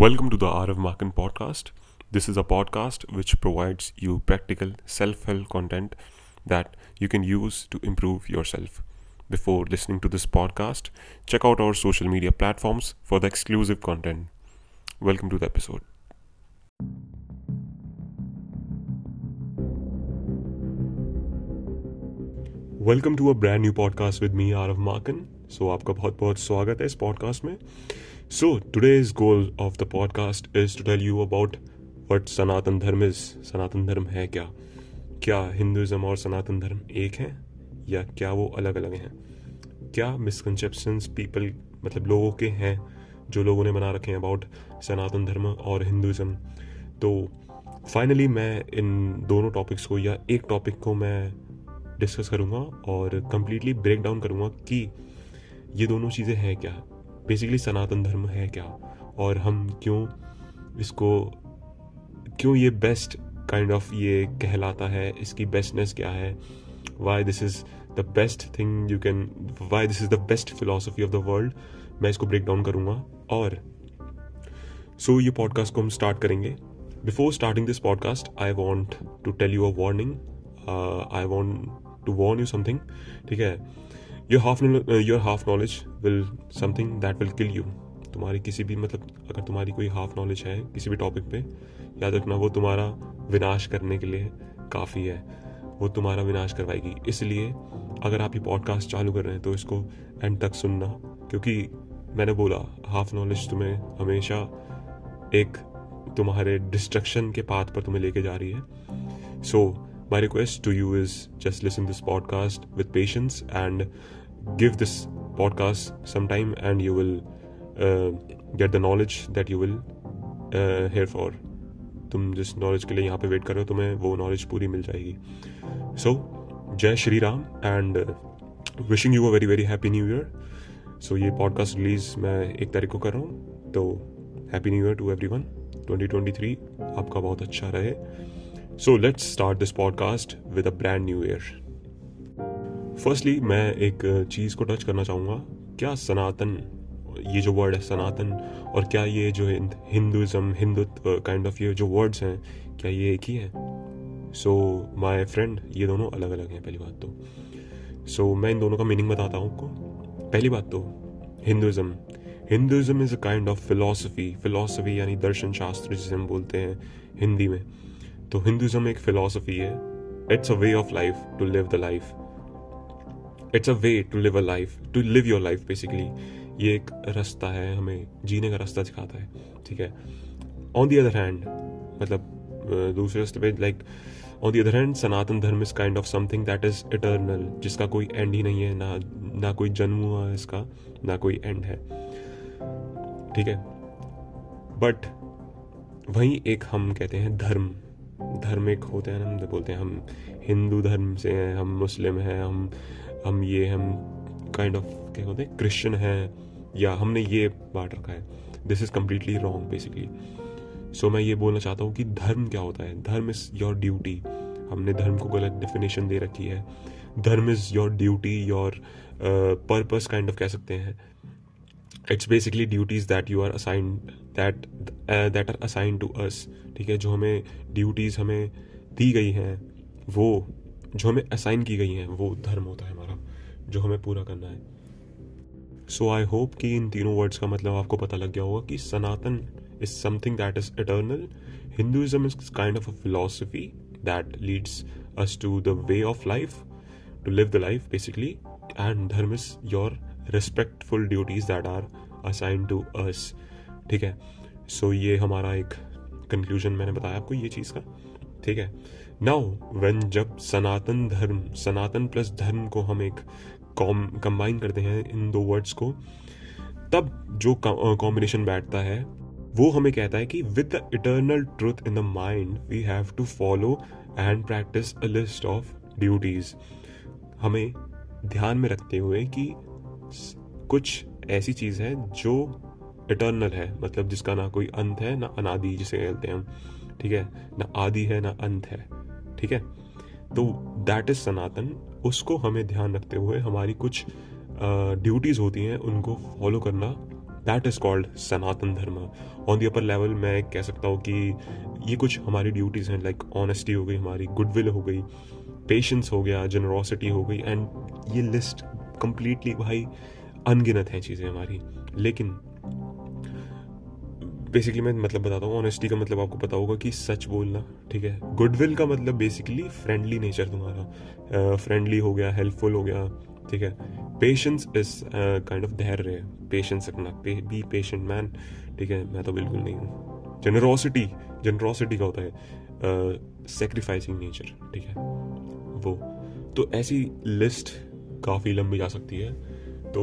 Welcome to the Art of Marketing podcast. This is a podcast which provides you practical self help content that you can use to improve yourself. Before listening to this podcast, check out our social media platforms for the exclusive content. Welcome to the episode. Welcome to a brand new podcast with me are of Markan सो आपका बहुत बहुत स्वागत है इस podcast में so today's goal of the podcast is to tell you about what Sanatan Dharma is Sanatan धर्म है क्या? क्या हिंदुज़म और सनातन धर्म एक हैं? या क्या वो अलग अलग हैं? क्या मिसकनसेप्शंस पीपल मतलब लोगों के हैं, जो लोगों ने बना रखे हैं अबाउट सनातन धर्म और हिंदुज़म तो फाइनली मैं इन दोनों टॉपिक्स को या एक टॉपिक को मैं डिस्कस करूँगा और कम्प्लीटली ब्रेक डाउन करूँगा कि ये दोनों चीज़ें हैं क्या। बेसिकली सनातन धर्म है क्या? और हम क्यों इसको क्यों ये बेस्ट काइंड ऑफ़ ये कहलाता है? इसकी बेस्टनेस क्या है? Why this is the best thing you can why this is the best philosophy of the world मैं इसको ब्रेक डाउन करूँगा। और सो so, ये पॉडकास्ट को हम स्टार्ट करेंगे। Before starting this podcast I want to tell you a warning I want to warn you something ठीक है? Your half your half knowledge will something that will kill you तुम्हारी किसी भी मतलब अगर तुम्हारी कोई हाफ़ नॉलेज है, किसी भी टॉपिक पे, याद रखना, वो तुम्हारा विनाश करने के लिए काफ़ी है। वो तुम्हारा विनाश करवाएगी। इसलिए, अगर आप ये पॉडकास्ट चालू कर रहे हैं तो इसको एंड तक सुनना। क्योंकि, मैंने बोला हाफ़ नॉलेज तुम्हें हमेशा एक तुम्हारे डिस्ट्रक्शन के पाथ पर तुम्हें लेके जा रही है। So my request to you is just listen this podcast with patience and give this podcast some time and you will uh, get the knowledge that you will uh, here for. तुम जिस knowledge के लिए यहाँ पे wait कर रहे हो तुम्हें वो नॉलेज पूरी मिल जाएगी। सो जय Shri Ram and wishing you a very very happy new year so ये पॉडकास्ट रिलीज़ मैं एक तारीख को कर रहा हूँ तो happy new year to everyone twenty twenty three आपका बहुत अच्छा रहे। So let's start this podcast with a brand new year firstly मैं एक चीज़ को टच करना चाहूँगा। क्या सनातन ये जो वर्ड है सनातन और क्या ये जो हिंदुज़म हिंदुत्व काइंड ऑफ़ ये जो वर्ड्स हैं क्या ये एक ही है? सो माई फ्रेंड ये दोनों अलग अलग हैं पहली बात तो। सो so, मैं इन दोनों का मीनिंग बताता हूँ आपको। पहली बात तो Hinduism Hinduism is a kind of philosophy philosophy यानी दर्शन शास्त्र जिसे हम बोलते हैं हिंदी में। तो हिंदुज़म एक फिलोसफी है। It's a way of life to live the life it's a way to live a life to live your life basically ये एक रास्ता है, हमें जीने का रास्ता सिखाता है, ठीक है? ऑन दी अदर हैंड मतलब दूसरे रास्ते पे like on the other hand Sanatan Dharma is kind of something that is eternal जिसका कोई एंड ही नहीं है, ना ना कोई जन्म हुआ है इसका, ना कोई एंड है, ठीक है? बट वहीं एक हम कहते हैं धर्म धर्म एक होते हैं ना, हम बोलते हैं हम हिंदू धर्म से हैं, हम मुस्लिम हैं, हम हम ये, हम काइंड ऑफ़ क्या होते हैं क्रिश्चियन हैं, या हमने ये बांट रखा है। This is completely wrong basically so मैं ये बोलना चाहता हूँ कि धर्म क्या होता है? धर्म इज़ योर ड्यूटी हमने धर्म को गलत डेफिनेशन दे रखी है। Dharma is your duty your purpose kind of कह सकते हैं। It's basically duties that you are assigned that that are assign to us ठीक है? जो हमें ड्यूटीज़ हमें दी गई हैं, वो जो हमें असाइन की गई हैं वो धर्म होता है हमारा जो हमें पूरा करना है। सो आई होप कि इन तीनों वर्ड्स का मतलब आपको पता लग गया होगा कि Sanatan is something that is eternal Hinduism is kind of a philosophy that leads us to the way of life to live the life basically and dharma is your respectful duties that are assign to us ठीक है? सो so, ये हमारा एक conclusion मैंने बताया आपको ये चीज़ का। ठीक है? नाउ वेन जब सनातन धर्म, सनातन प्लस धर्म को हम एक कंबाइन करते हैं इन दो वर्ड्स को, तब जो कॉम्बिनेशन बैठता है, वो हमें कहता है कि with the eternal truth in the mind we have to follow and practice a list of duties हमें ध्यान में रखते हुए कि कुछ ऐसी चीज़ है जो इटर्नल है मतलब जिसका ना कोई अंत है, ना अनादि जिसे कहते हैं हम, ठीक है? ना आदि है, ना अंत है। ठीक है? तो दैट इज़ सनातन। उसको हमें ध्यान रखते हुए हमारी कुछ ड्यूटीज़ uh, होती हैं उनको फॉलो करना। दैट इज़ कॉल्ड सनातन धर्म। ऑन द अपर लेवल मैं कह सकता हूँ कि ये कुछ हमारी ड्यूटीज़ हैं लाइक ऑनेस्टी हो गई हमारी गुडविल हो गई पेशेंस हो गया जनरोसिटी हो गई एंड ये लिस्ट कंप्लीटली भाई अनगिनत हैं चीज़ें हमारी। लेकिन बेसिकली मैं मतलब बताता हूँ ऑनेस्टी का मतलब आपको पता होगा कि सच बोलना ठीक है? गुडविल का मतलब बेसिकली फ्रेंडली नेचर तुम्हारा। फ्रेंडली uh, हो गया हेल्पफुल हो गया ठीक है? पेशेंस इज़ काइंड ऑफ़ धैर्य पेशेंस रखना। बी पेशेंट मैन ठीक है? मैं तो बिल्कुल नहीं हूँ। जनरोसिटी जनरोसिटी का होता है सेक्रीफाइसिंग uh, नेचर ठीक है? वो। तो ऐसी लिस्ट काफ़ी लंबी जा सकती है। तो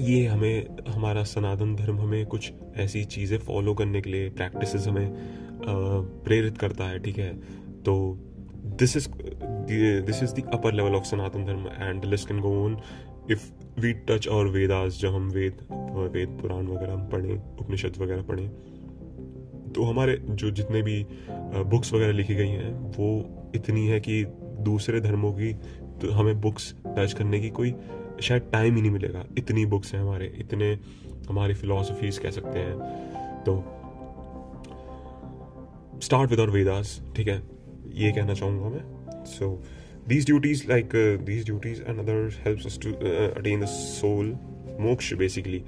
ये हमें, हमारा सनातन धर्म हमें कुछ ऐसी चीज़ें फॉलो करने के लिए प्रैक्टिस हमें प्रेरित करता है, ठीक है? तो this is this is the upper level of Sanatan Dharma and list can go on if we touch और वेदास जब हम वेद वेद पुराण वगैरह हम पढ़ें, उपनिषद वगैरह पढ़ें तो हमारे जो जितने भी बुक्स वगैरह लिखी गई हैं, वो इतनी है कि दूसरे धर्मों की तो हमें बुक्स टच करने की कोई शायद टाइम ही नहीं मिलेगा। इतनी बुक्स हैं हमारे इतने हमारी फिलोसफीज कह सकते हैं। तो स्टार्ट विद आवर वेदास ठीक है? ये कहना चाहूँगा मैं। So these duties like these duties and other helps us to attain the soul moksha basically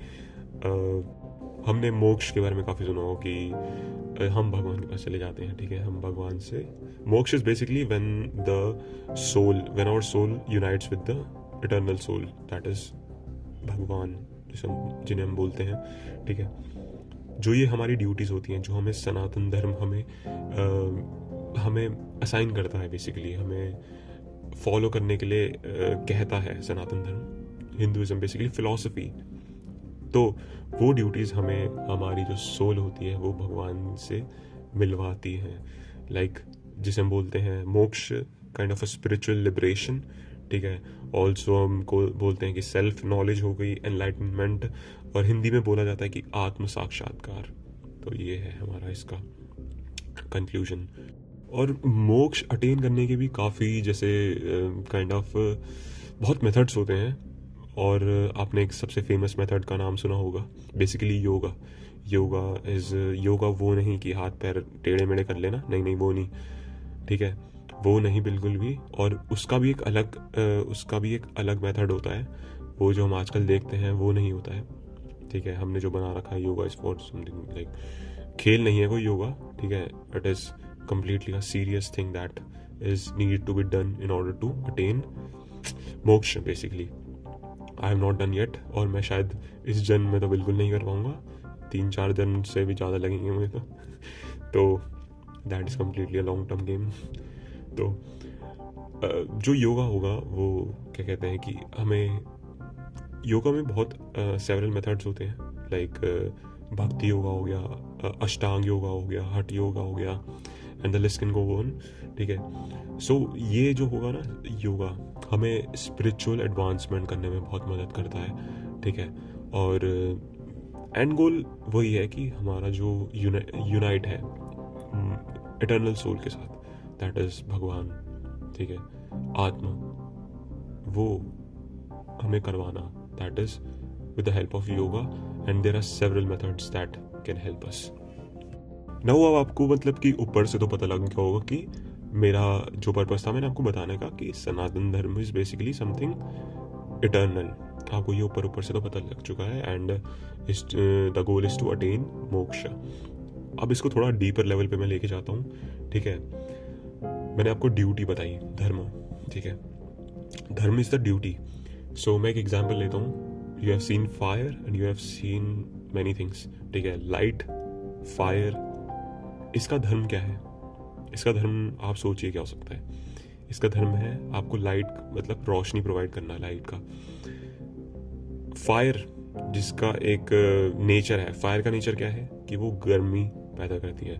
हमने मोक्ष के बारे में काफ़ी सुना हो कि uh, हम भगवान के पास चले जाते हैं ठीक है? हम भगवान से moksha is basically when the soul when our soul unites with the eternal soul that is Bhagwan जिसे जिन्हें हम बोलते हैं ठीक है? जो ये हमारी ड्यूटीज़ होती हैं जो हमें सनातन धर्म हमें आ, हमें असाइन करता है बेसिकली हमें फॉलो करने के लिए आ, कहता है सनातन धर्म हिंदुइज्म बेसिकली फिलोसफी तो वो ड्यूटीज़ हमें हमारी जो सोल होती है वो भगवान से मिलवाती हैं। लाइक like, जिसे हम बोलते हैं moksha kind of a spiritual liberation ठीक है? ऑल्सो हम को बोलते हैं कि सेल्फ नॉलेज हो गई एनलाइटनमेंट और हिंदी में बोला जाता है कि आत्म साक्षात्कार तो ये है हमारा इसका कंक्लूजन और मोक्ष अटेन करने के भी काफ़ी जैसे kind uh, of kind of, बहुत मेथड्स होते हैं। और आपने एक सबसे फ़ेमस मेथड का नाम सुना होगा। Basically yoga yoga is yoga वो नहीं कि हाथ पैर टेढ़े मेढ़े कर लेना। नहीं नहीं वो नहीं। ठीक है? वो नहीं बिल्कुल भी, और उसका भी एक अलग उसका भी एक अलग मेथड होता है। वो जो हम आजकल देखते हैं, वो नहीं होता है। ठीक है, हमने जो बना रखा है yoga is for something like खेल नहीं है कोई योगा, ठीक है? It is completely serious thing that is need to be done in order to attain moksha basically I have not done yet और मैं शायद इस जन्म में तो बिल्कुल नहीं कर पाऊँगा। तीन चार जन्म से भी ज़्यादा लगेंगे मुझे तो। That is completely a long term game तो जो योगा होगा, वो क्या कहते हैं कि हमें, योगा में बहुत सेवरल मेथड्स होते हैं। लाइक भक्ति योगा हो गया अष्टांग योगा हो गया हट योगा हो गया and the list can go on ठीक है? सो ये जो होगा ना, योगा, हमें स्पिरिचुअल एडवांसमेंट करने में बहुत मदद करता है, ठीक है? और एंड गोल वही है कि हमारा जो यूनाइट है इटर्नल सोल के साथ। दैट इज़ भगवान, ठीक है? आत्मा, वो हमें करवाना that is with the help of yoga and there are several methods that can help us now अब आपको मतलब कि ऊपर से तो पता लग गया होगा कि मेरा जो पर्पज था, मैंने आपको बताने का कि सनातन Dharma is basically something eternal आपको ये ऊपर ऊपर से तो पता लग चुका है and the goal is to attain moksha. अब इसको थोड़ा डीपर लेवल पे मैं लेके जाता हूँ, ठीक है? मैंने आपको ड्यूटी बताई, धर्म, ठीक है? Dharma is the duty so मैं एक एग्ज़ाम्पल लेता हूँ. You have seen fire and you have seen many things ठीक है? लाइट फायर इसका धर्म क्या है? इसका धर्म आप सोचिए क्या हो सकता है। इसका धर्म है आपको लाइट मतलब रोशनी प्रोवाइड करना लाइट का। फायर जिसका एक नेचर है। फायर का नेचर क्या है? कि वो गर्मी पैदा करती है,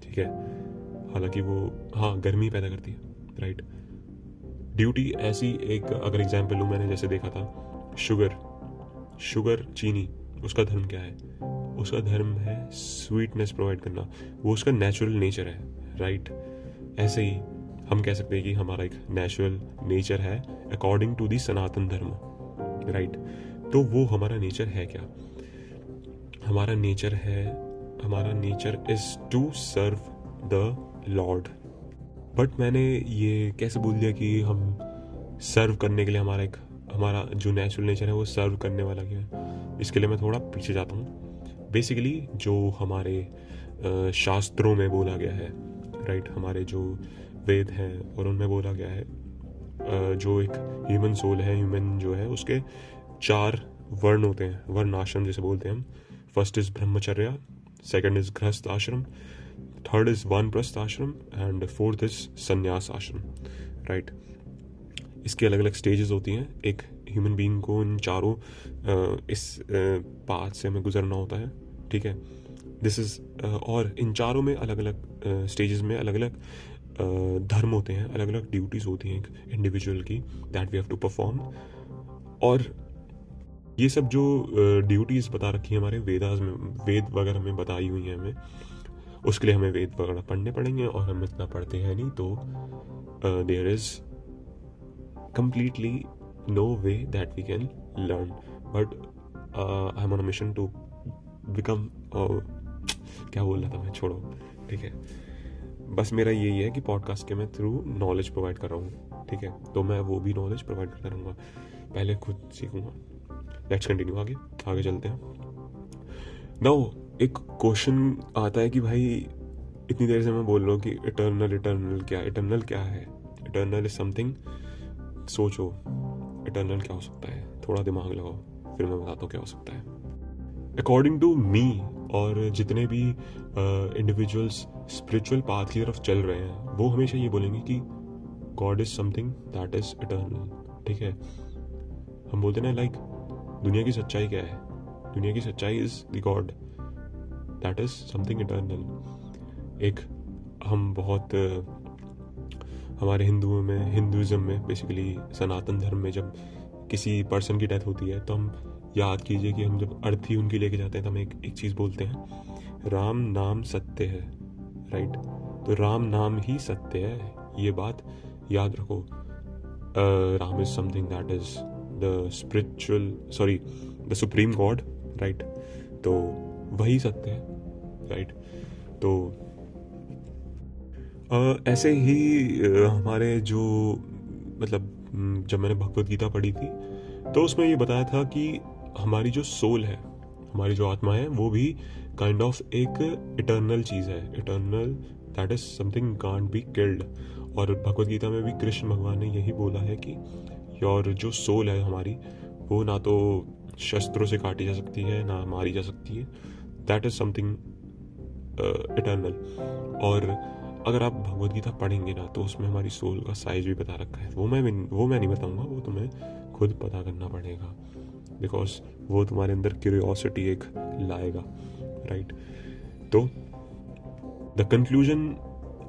ठीक है? हालाँकि वो हाँ गर्मी पैदा करती है राइट ड्यूटी ऐसी एक, अगर एग्ज़ाम्पल लूँ मैंने, जैसे देखा था शुगर शुगर चीनी, उसका धर्म क्या है? उसका धर्म है स्वीटनेस प्रोवाइड करना। वो उसका नेचुरल नेचर है राइट ऐसे ही हम कह सकते हैं कि हमारा एक नेचुरल नेचर है according to the Sanatan Dharma right तो वो हमारा नेचर है क्या? हमारा नेचर है, हमारा nature is to serve the lord. But मैंने ये कैसे बोल दिया कि हम सर्व करने के लिए हमारा एक, हमारा जो नेचुरल नेचर है, वो सर्व करने वाला क्या है? इसके लिए मैं थोड़ा पीछे जाता हूँ। बेसिकली जो हमारे शास्त्रों में बोला गया है राइट हमारे जो वेद हैं और उनमें बोला गया है जो एक ह्यूमन सोल है ह्यूमन जो है, उसके चार वर्ण होते हैं वर्ण आश्रम जैसे बोलते हैं हम। First is Brahmacharya second is Grihastha Ashram third is one प्रस्थ आश्रम एंड फोर्थ इज़ संन्यास आश्रम राइट इसकी अलग अलग स्टेजेस होती हैं। एक ह्यूमन बीइंग को इन चारों इस पाथ से हमें गुजरना होता है, ठीक है? दिस इज़ और इन चारों में अलग अलग स्टेजेस में अलग अलग धर्म होते हैं अलग अलग ड्यूटीज़ होती हैं एक इंडिविजुअल की that we have to perform और ये सब जो ड्यूटीज़ बता रखी है हमारे वेदाज में, वेद वगैरह में बताई हुई हैं हमें उसके लिए हमें वेद वगैरह पढ़ने पड़ेंगे और हम इतना पढ़ते हैं नहीं तो there is completely no way that we can learn but I am mission to become क्या बोल रहा था मैं? छोड़ो। ठीक है। बस मेरा यही है कि पॉडकास्ट के मैं थ्रू नॉलेज प्रोवाइड कर रहा हूँ। ठीक है। तो मैं वो भी नॉलेज प्रोवाइड करता रहूँगा। पहले खुद सीखूँगा। लेट्स कंटिन्यू आगे। आगे चलते हैं। नाउ एक क्वेश्चन आता है कि भाई, इतनी देर से मैं बोल रहा हूँ कि इटर्नल इटर्नल क्या इटर्नल क्या है? इटर्नल इज़ समथिंग सोचो इटर्नल क्या हो सकता है? थोड़ा दिमाग लगाओ, फिर मैं बताता हूँ क्या हो सकता है। अकॉर्डिंग टू मी और जितने भी इंडिविजुअल्स स्पिरिचुअल पाथ की तरफ़ चल रहे हैं, वो हमेशा ये बोलेंगे कि God is something that is eternal ठीक है? हम बोलते ना लाइक दुनिया की सच्चाई क्या है? दुनिया की सच्चाई is the God that is something eternal एक, हम बहुत, हमारे हिंदुओं में, हिंदुज़म में बेसिकली सनातन धर्म में जब किसी पर्सन की डेथ होती है तो हम याद कीजिए कि हम जब अर्थी उनकी लेके जाते हैं तो हम एक एक चीज़ बोलते हैं। राम नाम सत्य है राइट तो राम नाम ही सत्य है, ये बात याद रखो। Ram is something that is the spiritual sorry the supreme God right तो वही सत्य है राइट तो आ, ऐसे ही आ, हमारे जो मतलब जब मैंने भगवत गीता पढ़ी थी तो उसमें ये बताया था कि हमारी जो सोल है हमारी जो आत्मा है वो भी काइंड kind ऑफ़ of एक इटर्नल चीज़ है। Eternal that is something can't be killed और भगवत गीता में भी कृष्ण भगवान ने यही बोला है कि और जो सोल है हमारी वो ना तो शस्त्रों से काटी जा सकती है ना मारी जा सकती है दैट इज़ समथिंग इटर्नल और अगर आप भगवत गीता पढ़ेंगे ना तो उसमें हमारी सोल का साइज़ भी बता रखा है। वो मैं वो मैं नहीं बताऊँगा, वो तुम्हें खुद पता करना पड़ेगा। बिकॉज़ वो तुम्हारे अंदर क्यूरियोसिटी एक लाएगा राइट तो the conclusion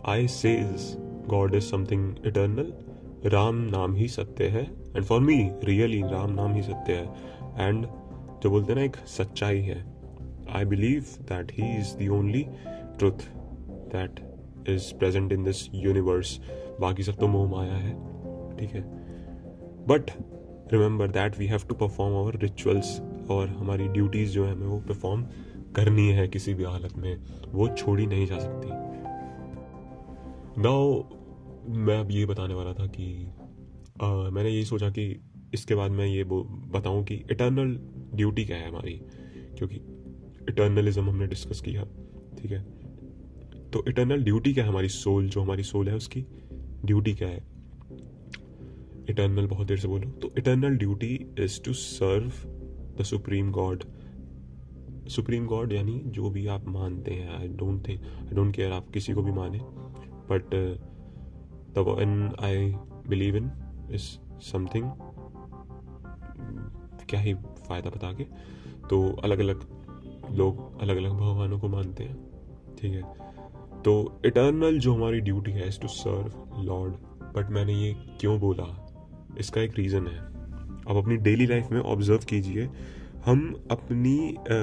I says God is something eternal Ram नाम ही सत्य है। And for me really Ram नाम ही सत्य है। एंड जो बोलते हैं ना, एक सच्चाई है। I believe that he is the only truth that is present in this universe बाकी सब तो मोह माया है ठीक है? But remember that we have to perform our rituals और हमारी ड्यूटीज़ जो है हमें वो परफॉर्म करनी है किसी भी हालत में। वो छोड़ी नहीं जा सकती। नाउ मैं अब ये बताने वाला था कि आ, मैंने यही सोचा कि इसके बाद मैं ये बताऊँ कि इटर्नल ड्यूटी क्या है हमारी? इटर्नलिज्म हमने डिस्कस किया, ठीक है? तो इटर्नल ड्यूटी क्या है हमारी सोल जो हमारी सोल है, उसकी ड्यूटी क्या है? इटर्नल बहुत देर से बोलो। तो eternal duty is to serve the supreme God supreme God यानी जो भी आप मानते हैं I don't think I don't care आप किसी को भी माने but the one I believe in is something क्या ही फ़ायदा बता के तो अलग अलग लोग अलग अलग भगवानों को मानते हैं। ठीक है? तो इटर्नल जो हमारी ड्यूटी है टू सर्व लॉर्ड बट मैंने ये क्यों बोला? इसका एक रीज़न है। आप अपनी डेली लाइफ में ऑब्ज़र्व कीजिए। हम अपनी आ,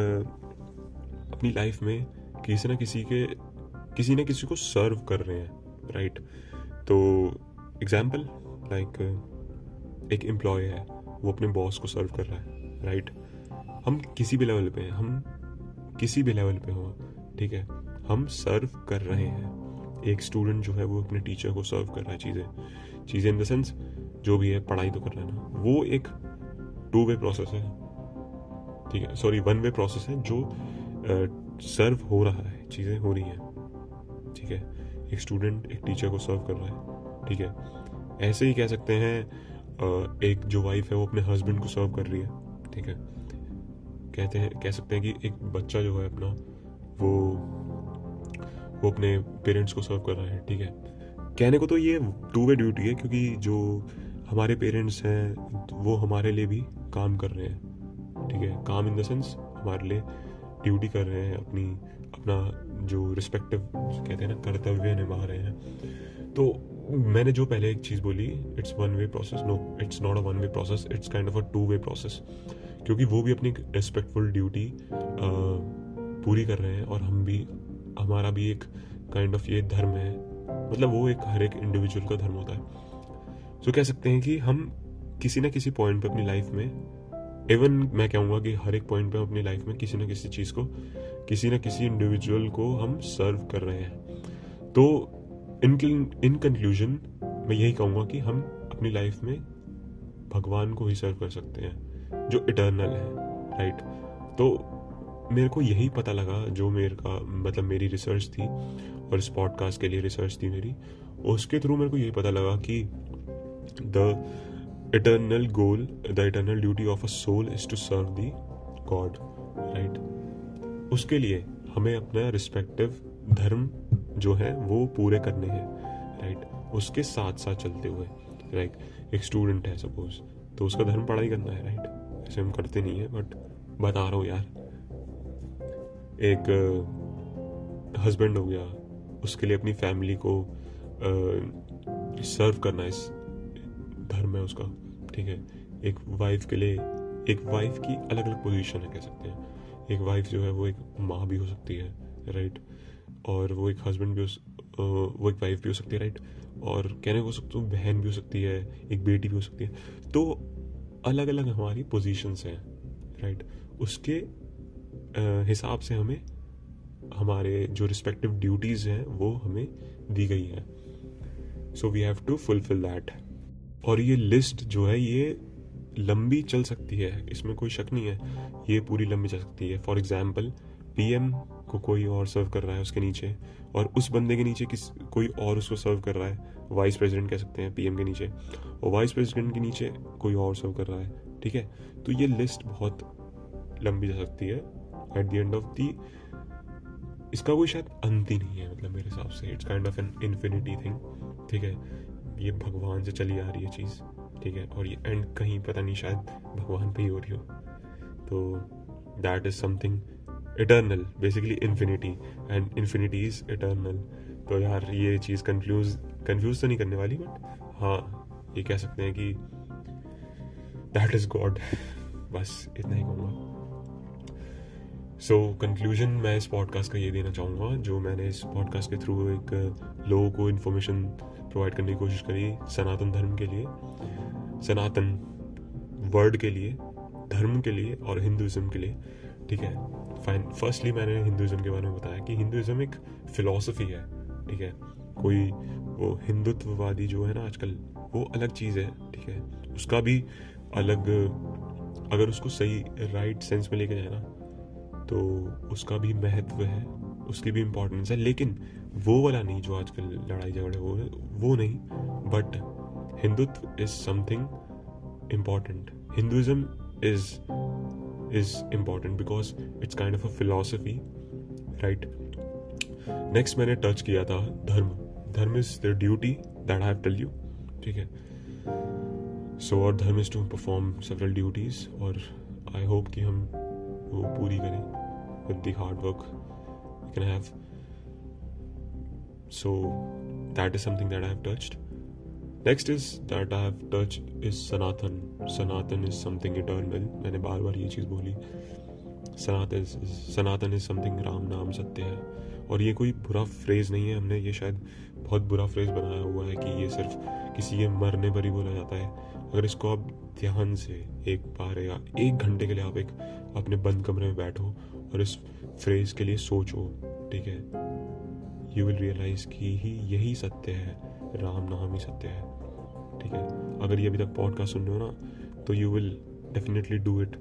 अपनी लाइफ में किसी ना किसी के किसी ना किसी को सर्व कर रहे हैं राइट तो एग्ज़ाम्पल लाइक एक एम्प्लॉय है वो अपने बॉस को सर्व कर रहा है राइट हम किसी भी लेवल पे हैं हम किसी भी लेवल पे हो ठीक है? हम सर्व कर रहे हैं। एक स्टूडेंट जो है वो अपने टीचर को सर्व कर रहा है चीज़ें। चीज़ें इन द सेंस जो भी है पढ़ाई तो कर रहा है ना। वो एक टू वे प्रोसेस है। ठीक है? सॉरी वन वे प्रोसेस है जो सर्व uh, हो रहा है। चीज़ें हो रही हैं। ठीक है? एक स्टूडेंट एक टीचर को सर्व कर रहा है। ठीक है? ऐसे ही कह सकते हैं एक जो वाइफ है वो अपने हस्बैंड को सर्व कर रही है। ठीक है? कहते हैं, कह सकते हैं कि एक बच्चा जो है अपना, वो वो अपने पेरेंट्स को सर्व कर रहा है, ठीक है? कहने को तो ये टू वे ड्यूटी है, क्योंकि जो हमारे पेरेंट्स हैं, वो हमारे लिए भी काम कर रहे हैं, ठीक है? काम इन द सेंस हमारे लिए ड्यूटी कर रहे हैं, अपनी, अपना जो रिस्पेक्टिव कहते हैं ना, कर्तव्य निभा रहे हैं। तो मैंने जो पहले एक चीज़ बोली it's one way process no it's not a one way process it's kind of a two way process क्योंकि वो भी अपनी रिस्पेक्टफुल ड्यूटी पूरी कर रहे हैं और हम भी, हमारा भी एक काइंड ऑफ़ ये धर्म है। मतलब वो एक, हर एक इंडिविजुअल का धर्म होता है। सो कह सकते हैं कि हम किसी ना किसी पॉइंट पे अपनी लाइफ में इवन मैं कहूँगा कि हर एक पॉइंट पे अपनी लाइफ में किसी ना किसी चीज़ को, किसी ना किसी इंडिविजुअल को हम सर्व कर रहे हैं। तो इन इन कंक्लूजन मैं यही कहूँगा कि हम अपनी लाइफ में भगवान को ही सर्व कर सकते हैं। जो इटर्नल है राइट तो मेरे को यही पता लगा जो मेरे का मतलब मेरी रिसर्च थी और इस पॉडकास्ट के लिए रिसर्च थी मेरी। उसके थ्रू मेरे को यही पता लगा कि the eternal goal the eternal duty of a soul is to serve the God right उसके लिए हमें अपना रिस्पेक्टिव धर्म जो है, वो पूरे करने हैं राइट उसके साथ साथ चलते हुए राइट एक स्टूडेंट है सपोज़ तो उसका धर्म पढ़ाई करना है राइट ऐसे हम करते नहीं है बट बता रहा हूँ यार। एक हस्बैंड हो गया, उसके लिए अपनी फैमिली को सर्व करना इस धर्म है उसका, ठीक है? एक वाइफ के लिए, एक वाइफ की अलग अलग पोजीशन है, कह सकते हैं। एक वाइफ जो है, वो एक माँ भी हो सकती है राइट और वो एक हस्बैंड भी हो वो एक वाइफ भी हो सकती है राइट और कहने को सकते हो बहन भी हो सकती है, एक बेटी भी हो सकती है। तो अलग अलग हमारी पोजीशंस हैं राइट उसके हिसाब से हमें, हमारे जो रिस्पेक्टिव ड्यूटीज़ हैं, वो हमें दी गई है। So we have to fulfill that और ये लिस्ट जो है, ये लंबी चल सकती है, इसमें कोई शक नहीं है। ये पूरी लंबी चल सकती है। फॉर एग्ज़ाम्पल पीएम को कोई और सर्व कर रहा है उसके नीचे, और उस बंदे के नीचे किस, कोई और उसको सर्व कर रहा है। वाइस प्रेसिडेंट कह सकते हैं पीएम के नीचे। और वाइस प्रेसिडेंट के नीचे कोई और सर्व कर रहा है, ठीक है? तो ये लिस्ट बहुत लंबी जा सकती है। At the end of the इसका कोई शायद अंत ही नहीं है मतलब मेरे हिसाब से। It's kind of an infinity thing ठीक है? ये भगवान से चली आ रही है चीज़, ठीक है? और ये एंड कहीं पता नहीं, शायद भगवान पे ही हो रही हो। तो that is something eternal basically infinity and infinity is eternal तो यार ये चीज़ कंफ्यूज कंफ्यूज तो नहीं करने वाली बट हाँ ये कह सकते हैं कि दैट इज़ गॉड बस इतना ही कहूँगा। सो so, कंक्लूजन मैं इस पॉडकास्ट का ये देना चाहूँगा जो मैंने इस पॉडकास्ट के थ्रू एक लोगों को इन्फॉर्मेशन प्रोवाइड करने की कोशिश करी सनातन धर्म के लिए सनातन वर्ड के लिए धर्म के लिए और हिंदुज़म के लिए। ठीक है? फाइन फर्स्टली मैंने हिंदुज़म के बारे में बताया कि हिंदुज़म एक फिलॉसफी है। ठीक है? कोई वो हिंदुत्ववादी जो है ना आजकल, वो अलग चीज़ है, ठीक है? उसका भी अलग, अगर उसको सही राइट सेंस में लेके जाए ना तो उसका भी महत्व है, उसकी भी इम्पोर्टेंस है, लेकिन वो वाला नहीं जो आजकल लड़ाई झगड़े हो वो नहीं but Hindutva is something important Hinduism is is important because it's kind of a philosophy right next मैंने टच किया था dharma. Dharma is the duty that I have tell you ठीक है? सो और dharma is to perform several duties और I hope कि हम वो पूरी करें with the hard work can have so that is something that I have touched next is that I have touch is Sanatan Sanatan is something eternal मैंने बार बार ये चीज़ बोली। सनातन सनातन इज़ समथिंग राम नाम सत्य है। और ये कोई बुरा फ्रेज नहीं है। हमने ये शायद बहुत बुरा फ्रेज बनाया हुआ है कि ये सिर्फ़ किसी के मरने पर ही बोला जाता है। अगर इसको आप ध्यान से एक बार या एक घंटे के लिए आप एक अपने बंद कमरे में बैठो और इस फ्रेज के लिए सोचो, ठीक है? यू विल रियलाइज़ कि ही यही सत्य है, राम नाम ही सत्य है, ठीक है? अगर ये अभी तक पॉडकास्ट सुन रहे हो ना तो you will definitely do it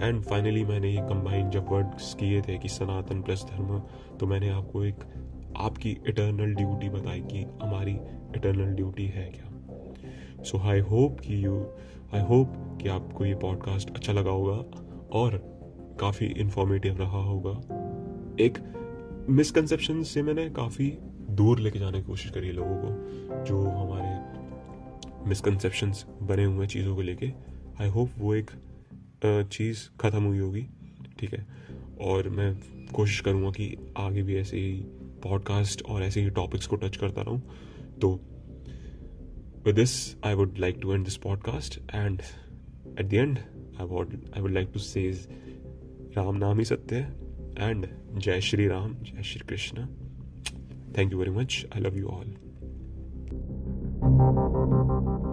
and finally मैंने ये कंबाइन जब वर्ड्स किए थे कि सनातन प्लस धर्म तो मैंने आपको एक आपकी इटर्नल ड्यूटी बताई कि हमारी इटर्नल ड्यूटी है क्या? सो आई होप कि यू आई होप कि आपको ये पॉडकास्ट अच्छा लगा होगा और काफ़ी इंफॉर्मेटिव रहा होगा। एक मिसकंसेप्शन से मैंने काफ़ी दूर लेके जाने की कोशिश करी लोगों को, जो हमारे मिसकंसेप्शंस बने हुए चीज़ों को लेके। आई होप वो एक चीज़ ख़त्म हुई होगी, ठीक है? और मैं कोशिश करूँगा कि आगे भी ऐसे ही पॉडकास्ट और ऐसे ही टॉपिक्स को टच करता रहूँ। तो with this I would like to end this podcast and at the end I would I would like to say Ram नाम ही सत्य है एंड जय श्री राम जय Shri Krishna thank you very much I love you all thank you